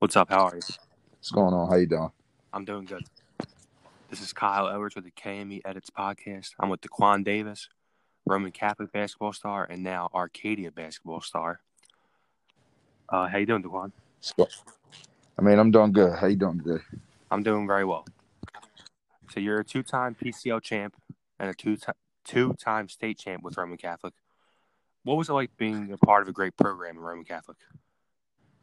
What's up? How are you? What's going on? How you doing? I'm doing good. This is Kyle Edwards with the KME Edits podcast. I'm with Daquan Davis, Roman Catholic basketball star, and now Arcadia basketball star. Uh, how you doing, Daquan? I mean, I'm doing good. How you doing today? I'm doing very well. So you're a two-time PCL champ and a two-time two-time state champ with Roman Catholic. What was it like being a part of a great program in Roman Catholic?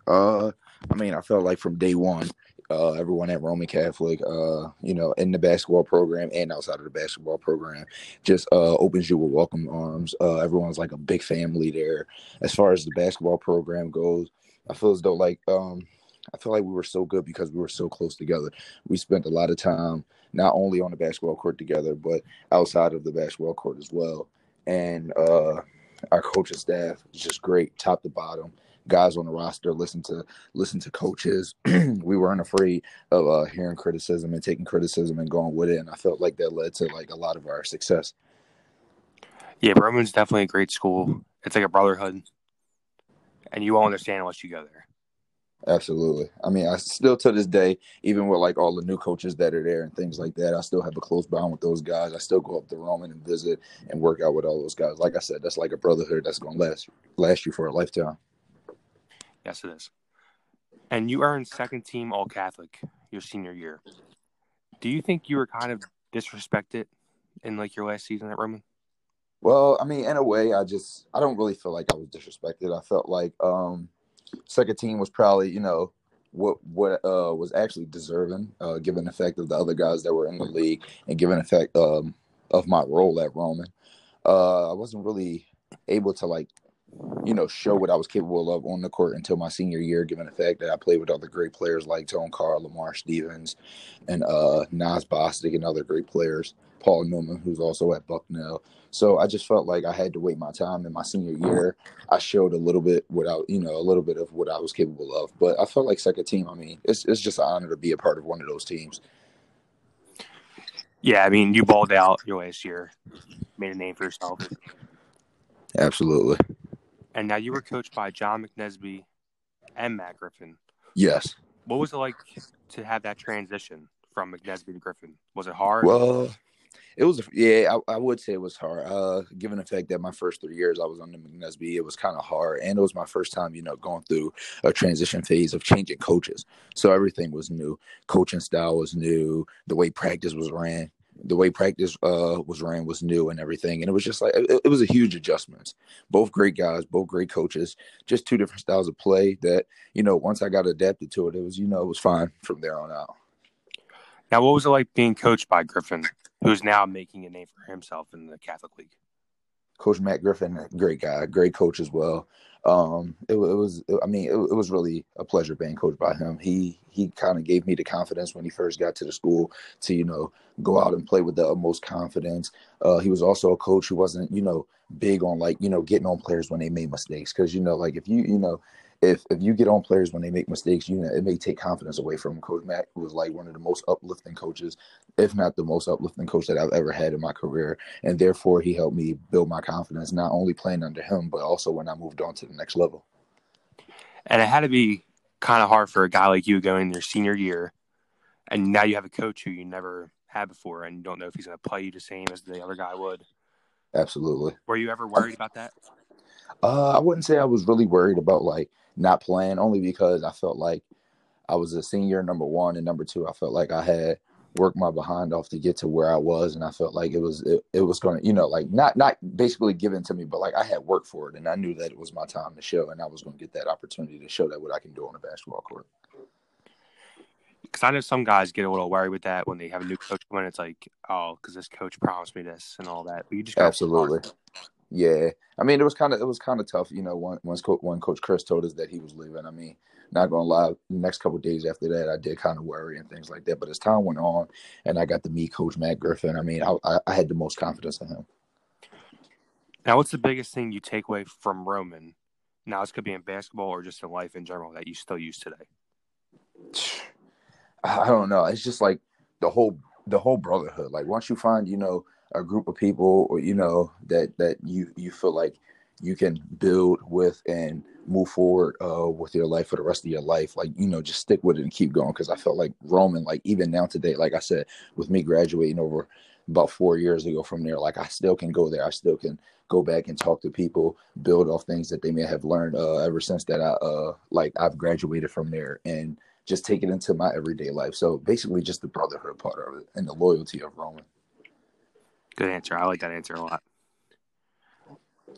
Uh, I mean, I felt like from day one, uh, everyone at Roman Catholic, uh, you know, in the basketball program and outside of the basketball program, just uh, opens you with welcome arms. Uh, everyone's like a big family there. As far as the basketball program goes, I feel as though like um, I feel like we were so good because we were so close together. We spent a lot of time not only on the basketball court together, but outside of the basketball court as well. And uh, our coaching staff is just great, top to bottom guys on the roster listen to listen to coaches. we weren't afraid of uh, hearing criticism and taking criticism and going with it, and I felt like that led to like a lot of our success. Yeah, Roman's definitely a great school. It's like a brotherhood, and you all understand once you go there. Absolutely. I mean, I still to this day, even with like all the new coaches that are there and things like that, I still have a close bond with those guys. I still go up to Roman and visit and work out with all those guys. Like I said, that's like a brotherhood that's going to last last you for a lifetime. Yes, it is. And you earned second team All Catholic your senior year. Do you think you were kind of disrespected in like your last season at Roman? Well, I mean, in a way, I just I don't really feel like I was disrespected. I felt like um second team was probably you know what what uh was actually deserving, uh, given the fact of the other guys that were in the league and given the fact um of my role at Roman. Uh, I wasn't really able to like you know, show what I was capable of on the court until my senior year, given the fact that I played with other great players like Tone Carr, Lamar Stevens, and uh, Nas Bostic and other great players, Paul Newman, who's also at Bucknell. So I just felt like I had to wait my time in my senior year. I showed a little bit without, you know, a little bit of what I was capable of. But I felt like second team, I mean, it's, it's just an honor to be a part of one of those teams. Yeah, I mean, you balled out your last year, made a name for yourself. Absolutely and now you were coached by John McNesby and Matt Griffin. Yes. What was it like to have that transition from McNesby to Griffin? Was it hard? Well, it was. Yeah, I, I would say it was hard. Uh, given the fact that my first three years I was under McNesby, it was kind of hard, and it was my first time, you know, going through a transition phase of changing coaches. So everything was new. Coaching style was new. The way practice was ran the way practice uh, was ran was new and everything, and it was just like it, it was a huge adjustment. Both great guys, both great coaches, just two different styles of play. That you know, once I got adapted to it, it was you know it was fine from there on out. Now, what was it like being coached by Griffin, who's now making a name for himself in the Catholic League? Coach Matt Griffin, great guy, great coach as well. Um, it, it was, I mean, it, it, was really a pleasure being coached by him. He he kind of gave me the confidence when he first got to the school to you know go out and play with the utmost confidence. Uh, he was also a coach who wasn't you know big on like you know getting on players when they made mistakes because you know like if you you know if if you get on players when they make mistakes, you know, it may take confidence away from Coach Matt, who was like one of the most uplifting coaches, if not the most uplifting coach that I've ever had in my career. And therefore, he helped me build my confidence, not only playing under him, but also when I moved on to the next level. And it had to be kind of hard for a guy like you going your senior year, and now you have a coach who you never had before, and you don't know if he's going to play you the same as the other guy would. Absolutely. Were you ever worried about that? Uh, I wouldn't say I was really worried about like not playing, only because I felt like I was a senior, number one, and number two, I felt like I had worked my behind off to get to where I was, and I felt like it was it, it was going to, you know, like not not basically given to me, but like I had worked for it, and I knew that it was my time to show, and I was going to get that opportunity to show that what I can do on a basketball court. Because I know some guys get a little worried with that when they have a new coach when it's like, oh, because this coach promised me this and all that. But you just absolutely. Yeah, I mean, it was kind of it was kind of tough, you know. Once once Co- when Coach Chris told us that he was leaving, I mean, not gonna lie, the next couple days after that, I did kind of worry and things like that. But as time went on, and I got to meet Coach Matt Griffin, I mean, I, I, I had the most confidence in him. Now, what's the biggest thing you take away from Roman? Now, this could be in basketball or just in life in general that you still use today. I don't know. It's just like the whole the whole brotherhood. Like once you find, you know a group of people or you know that that you you feel like you can build with and move forward uh, with your life for the rest of your life. Like, you know, just stick with it and keep going. Cause I felt like Roman, like even now today, like I said, with me graduating over about four years ago from there, like I still can go there. I still can go back and talk to people, build off things that they may have learned uh, ever since that I uh, like I've graduated from there and just take it into my everyday life. So basically just the brotherhood part of it and the loyalty of Roman. Good answer. I like that answer a lot.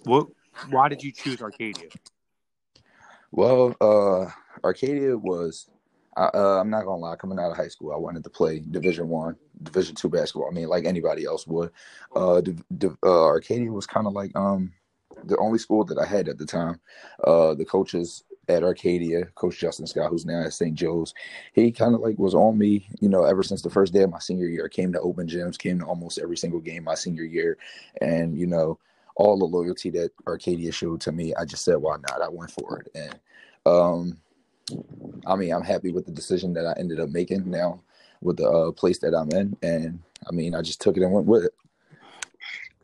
What why did you choose Arcadia? Well, uh, Arcadia was. Uh, I'm not gonna lie. Coming out of high school, I wanted to play Division One, Division Two basketball. I mean, like anybody else would. Uh, uh, Arcadia was kind of like um the only school that I had at the time. Uh, the coaches at Arcadia, Coach Justin Scott, who's now at St. Joe's, he kind of like was on me, you know, ever since the first day of my senior year. I came to open gyms, came to almost every single game my senior year, and you know, all the loyalty that Arcadia showed to me, I just said, why not? I went for it. And um, I mean, I'm happy with the decision that I ended up making now with the uh, place that I'm in. And I mean, I just took it and went with it.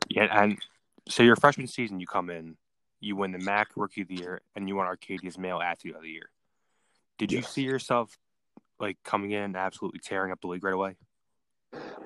Yeah. And so your freshman season, you come in, you win the MAC Rookie of the Year, and you won Arcadia's Male Athlete of the Year. Did you see yourself like coming in and absolutely tearing up the league right away?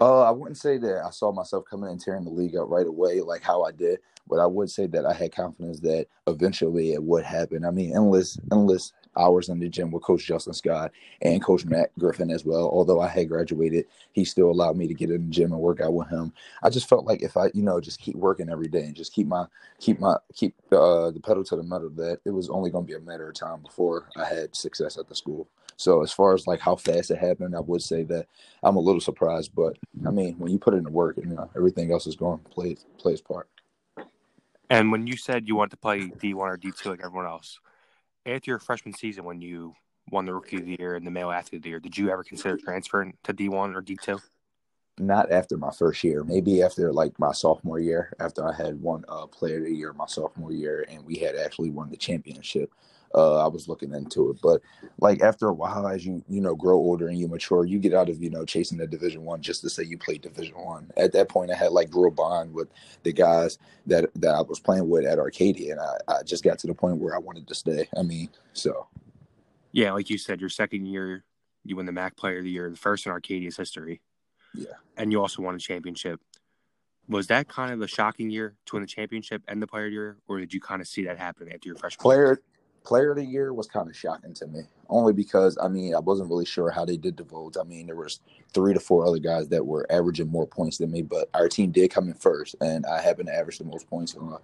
Uh, I wouldn't say that I saw myself coming and tearing the league up right away, like how I did, but I would say that I had confidence that eventually it would happen. I mean, endless, endless hours in the gym with Coach Justin Scott and Coach Matt Griffin as well. Although I had graduated, he still allowed me to get in the gym and work out with him. I just felt like if I, you know, just keep working every day and just keep my, keep my, keep uh, the pedal to the metal, that it was only going to be a matter of time before I had success at the school. So as far as like how fast it happened, I would say that I'm a little surprised. But I mean, when you put in work, you know, everything else is going to play play its part. And when you said you wanted to play D one or D two like everyone else, after your freshman season, when you won the Rookie of the Year and the Male Athlete of the Year, did you ever consider transferring to D one or D two? Not after my first year. Maybe after like my sophomore year, after I had won uh, Player of the Year my sophomore year, and we had actually won the championship uh, I was looking into it. But like after a while, as you you know grow older and you mature, you get out of you know chasing the Division One just to say you played Division One. At that point, I had like real bond with the guys that that I was playing with at Arcadia, and I, I just got to the point where I wanted to stay. I mean, so yeah, like you said, your second year, you win the MAC Player of the Year, the first in Arcadia's history. Yeah, and you also won a championship. Was that kind of a shocking year to win the championship and the player year, or did you kind of see that happen after your freshman player? Player of the year was kind of shocking to me only because i mean i wasn't really sure how they did the votes. I mean there was three to four other guys that were averaging more points than me but our team did come in first and i happen to average the most points on,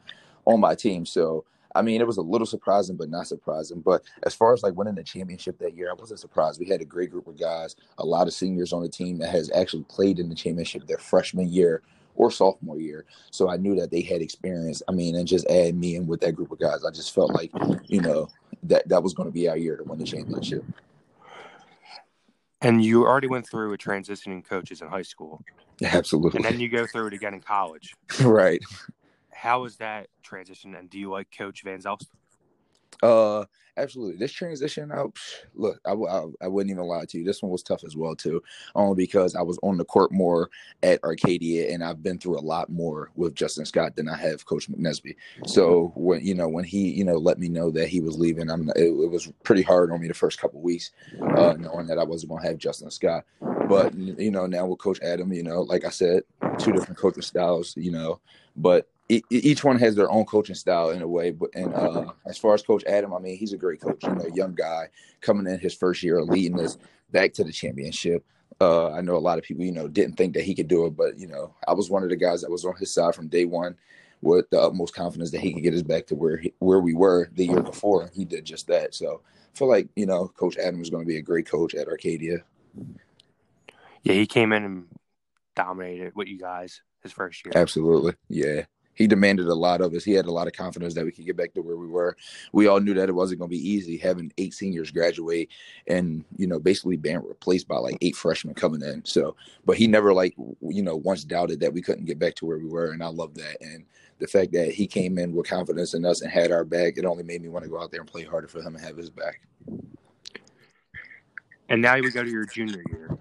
on my team. So i mean it was a little surprising but not surprising. But as far as like winning the championship that year i wasn't surprised. We had a great group of guys a lot of seniors on the team that has actually played in the championship their freshman year or sophomore year. So I knew that they had experience. I mean, and just add me in with that group of guys. I just felt like, you know, that that was going to be our year to win the championship. And you already went through a transitioning coaches in high school. Absolutely. And then you go through it again in college. right. How was that transition? And do you like Coach Van Zelst? Uh, absolutely. This transition, look, I, I, I, wouldn't even lie to you. This one was tough as well too, only because I was on the court more at Arcadia, and I've been through a lot more with Justin Scott than I have Coach McNesby. So when you know when he you know let me know that he was leaving, I'm it, it was pretty hard on me the first couple weeks, uh, knowing that I wasn't to have Justin Scott. But you know now with Coach Adam, you know, like I said, two different coaching styles, you know, but each one has their own coaching style in a way. But and uh, as far as Coach Adam, I mean, he's a great coach. You know, young guy coming in his first year, leading us back to the championship. Uh, I know a lot of people, you know, didn't think that he could do it, but you know, I was one of the guys that was on his side from day one, with the utmost confidence that he could get us back to where he, where we were the year before, he did just that. So I feel like you know, Coach Adam is going to be a great coach at Arcadia. Yeah, he came in and dominated with you guys his first year. Absolutely, yeah he demanded a lot of us. He had a lot of confidence that we could get back to where we were. We all knew that it wasn't going to be easy having eight seniors graduate and you know basically being replaced by like eight freshmen coming in. So, but he never like you know once doubted that we couldn't get back to where we were, and I love that. And the fact that he came in with confidence in us and had our back, it only made me want to go out there and play harder for him and have his back. And now we go to your junior year.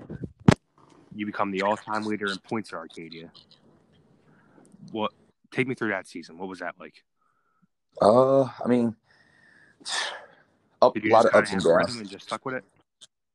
You become the all-time leader in points at Arcadia. What take me through that season. What was that like? Uh, I mean, up a lot of ups and downs. And just stuck with it.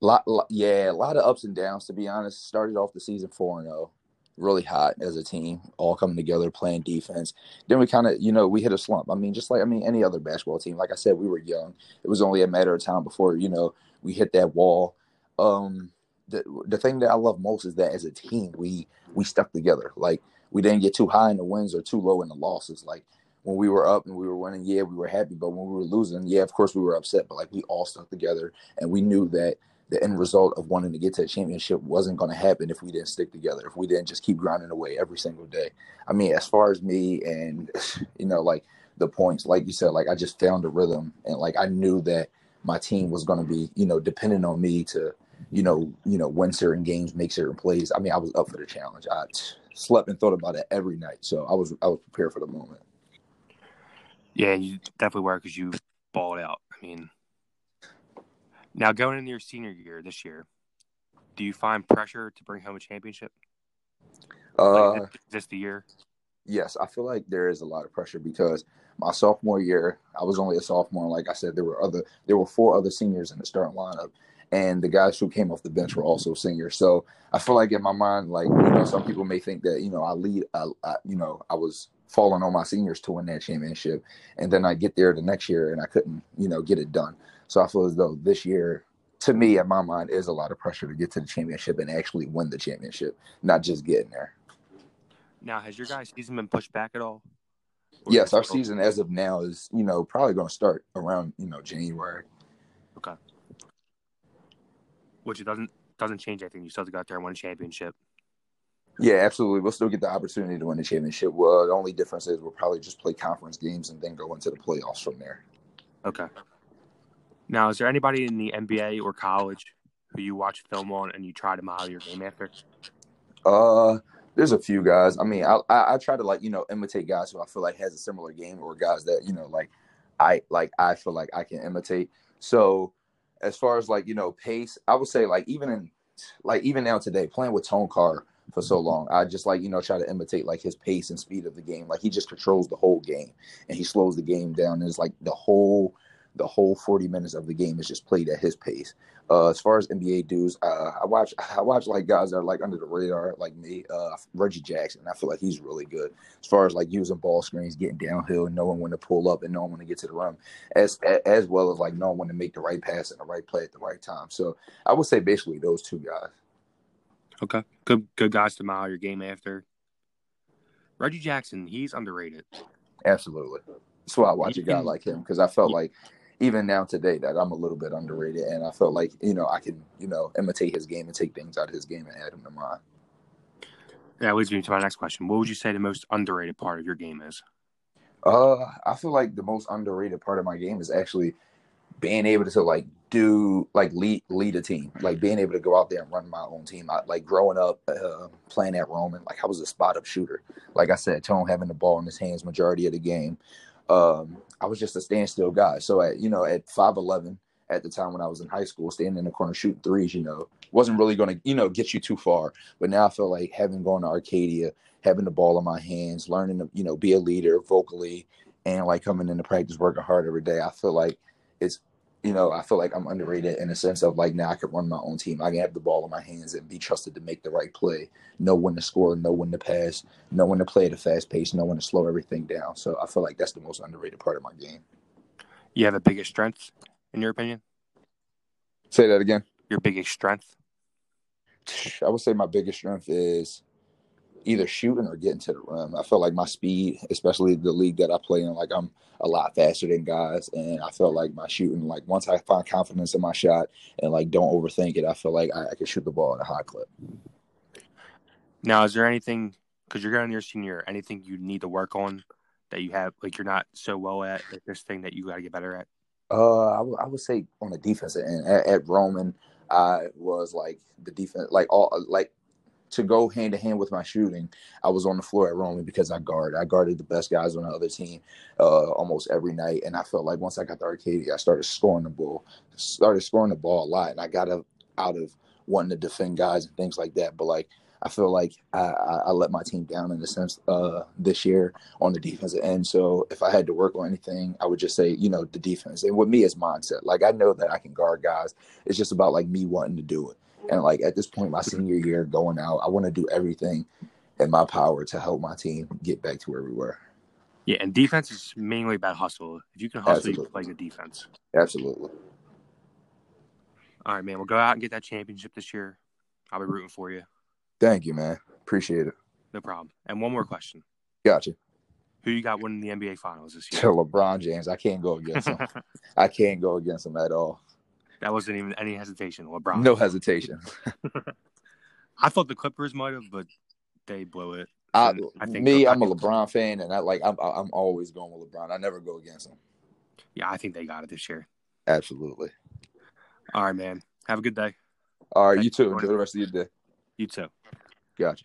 Lot, lot, yeah, a lot of ups and downs. To be honest, started off the season four and zero, oh, really hot as a team, all coming together, playing defense. Then we kind of, you know, we hit a slump. I mean, just like I mean any other basketball team. Like I said, we were young. It was only a matter of time before you know we hit that wall. Um, the the thing that I love most is that as a team, we we stuck together. Like we didn't get too high in the wins or too low in the losses. Like when we were up and we were winning, yeah, we were happy. But when we were losing, yeah, of course we were upset. But like we all stuck together, and we knew that the end result of wanting to get to the championship wasn't going to happen if we didn't stick together. If we didn't just keep grinding away every single day. I mean, as far as me and you know, like the points, like you said, like I just found a rhythm, and like I knew that my team was going to be, you know, dependent on me to, you know, you know, win certain games, make certain plays. I mean, I was up for the challenge. I slept and thought about it every night, so I was I was prepared for the moment. Yeah, you definitely were because you balled out. I mean, now going into your senior year this year, do you find pressure to bring home a championship? Uh, like, is this the year? Yes, I feel like there is a lot of pressure because my sophomore year, I was only a sophomore. Like I said, there were other, there were four other seniors in the starting lineup, and the guys who came off the bench were also seniors. So I feel like in my mind, like you know, some people may think that you know I lead, I, I, you know, I was falling on my seniors to win that championship, and then I get there the next year and I couldn't, you know, get it done. So I feel as though this year, to me, in my mind, is a lot of pressure to get to the championship and actually win the championship, not just getting there. Now, has your guys' season been pushed back at all? Or yes, our season as of now is, you know, probably going to start around, you know, January. Okay. Which it doesn't doesn't change anything. You still have to go out there and win a championship. Yeah, absolutely. We'll still get the opportunity to win the championship. Well, the only difference is we'll probably just play conference games and then go into the playoffs from there. Okay. Now, is there anybody in the NBA or college who you watch film on and you try to model your game after? Uh, there's a few guys. I mean, I, I, I try to like you know imitate guys who I feel like has a similar game or guys that you know like I like I feel like I can imitate. So as far as like you know pace, I would say like even in like even now today playing with Tone Carr for so mm-hmm. long. I just like, you know, try to imitate like his pace and speed of the game. Like he just controls the whole game and he slows the game down. And it's like the whole the whole 40 minutes of the game is just played at his pace. Uh, as far as NBA dudes, uh, I watch I watch like guys that are like under the radar, like me, uh, Reggie Jackson. I feel like he's really good as far as like using ball screens, getting downhill, and knowing when to pull up and knowing when to get to the rim, as as well as like knowing when to make the right pass and the right play at the right time. So I would say basically those two guys. Okay, good good guys to model your game after. Reggie Jackson, he's underrated. Absolutely, that's why I watch a guy like him because I felt like even now today that I'm a little bit underrated, and I felt like you know I can you know imitate his game and take things out of his game and add them to mine. That leads me to my next question. What would you say the most underrated part of your game is? Uh, I feel like the most underrated part of my game is actually being able to like do like lead lead a team, like being able to go out there and run my own team. I, like growing up uh, playing at Roman, like I was a spot up shooter. Like I said, Tone having the ball in his hands majority of the game. Um, I was just a standstill guy. So at you know at five eleven at the time when I was in high school, standing in the corner shooting threes, you know, wasn't really going to you know get you too far. But now I feel like having gone to Arcadia, having the ball in my hands, learning to you know be a leader vocally, and like coming into practice working hard every day, I feel like it's you know, I feel like I'm underrated in a sense of like now I can run my own team. I can have the ball in my hands and be trusted to make the right play, know when to score, know when to pass, know when to play at a fast pace, know when to slow everything down. So I feel like that's the most underrated part of my game. You have a biggest strength, in your opinion? Say that again. Your biggest strength? I would say my biggest strength is either shooting or getting to the rim. I felt like my speed, especially the league that I play in, like I'm a lot faster than guys, and I felt like my shooting, like once I find confidence in my shot and like don't overthink it, I feel like I, I can shoot the ball at a high clip. Now, is there anything because you're going your senior, anything you need to work on that you have like you're not so well at, like this thing that you got to get better at? Uh, I, w- I would say on the defensive end at, at Roman, I was like the defense, like all like to go hand to hand with my shooting, I was on the floor at Roman because I guard. I guarded the best guys on the other team uh, almost every night, and I felt like once I got to Arcadia, I started scoring the ball, started scoring the ball a lot, and I got out of wanting to defend guys and things like that. But like I feel like I, I, I let my team down in a sense uh, this year on the defensive end. So if I had to work on anything, I would just say, you know, the defense. And with me, it's mindset. Like I know that I can guard guys. It's just about like me wanting to do it. And like at this point, my senior year going out, I want to do everything in my power to help my team get back to where we were. Yeah, and defense is mainly about hustle. If you can hustle, Absolutely. you can play good defense. Absolutely. All right, man. We'll go out and get that championship this year. I'll be rooting for you. Thank you, man. Appreciate it. No problem. And one more question: Gotcha. Who you got winning the NBA Finals this year? LeBron James, I can't go against him. I can't go against him at all. That wasn't even any hesitation. LeBron. No hesitation. I thought the Clippers might have, but they blew it. I, I think me, I'm a LeBron fan, and I like I'm I'm always going with LeBron. I never go against him. Yeah, I think they got it this year. Absolutely. All right, man. Have a good day. All right, Thank you you. too. Enjoy the rest of your day. You too. Gotcha.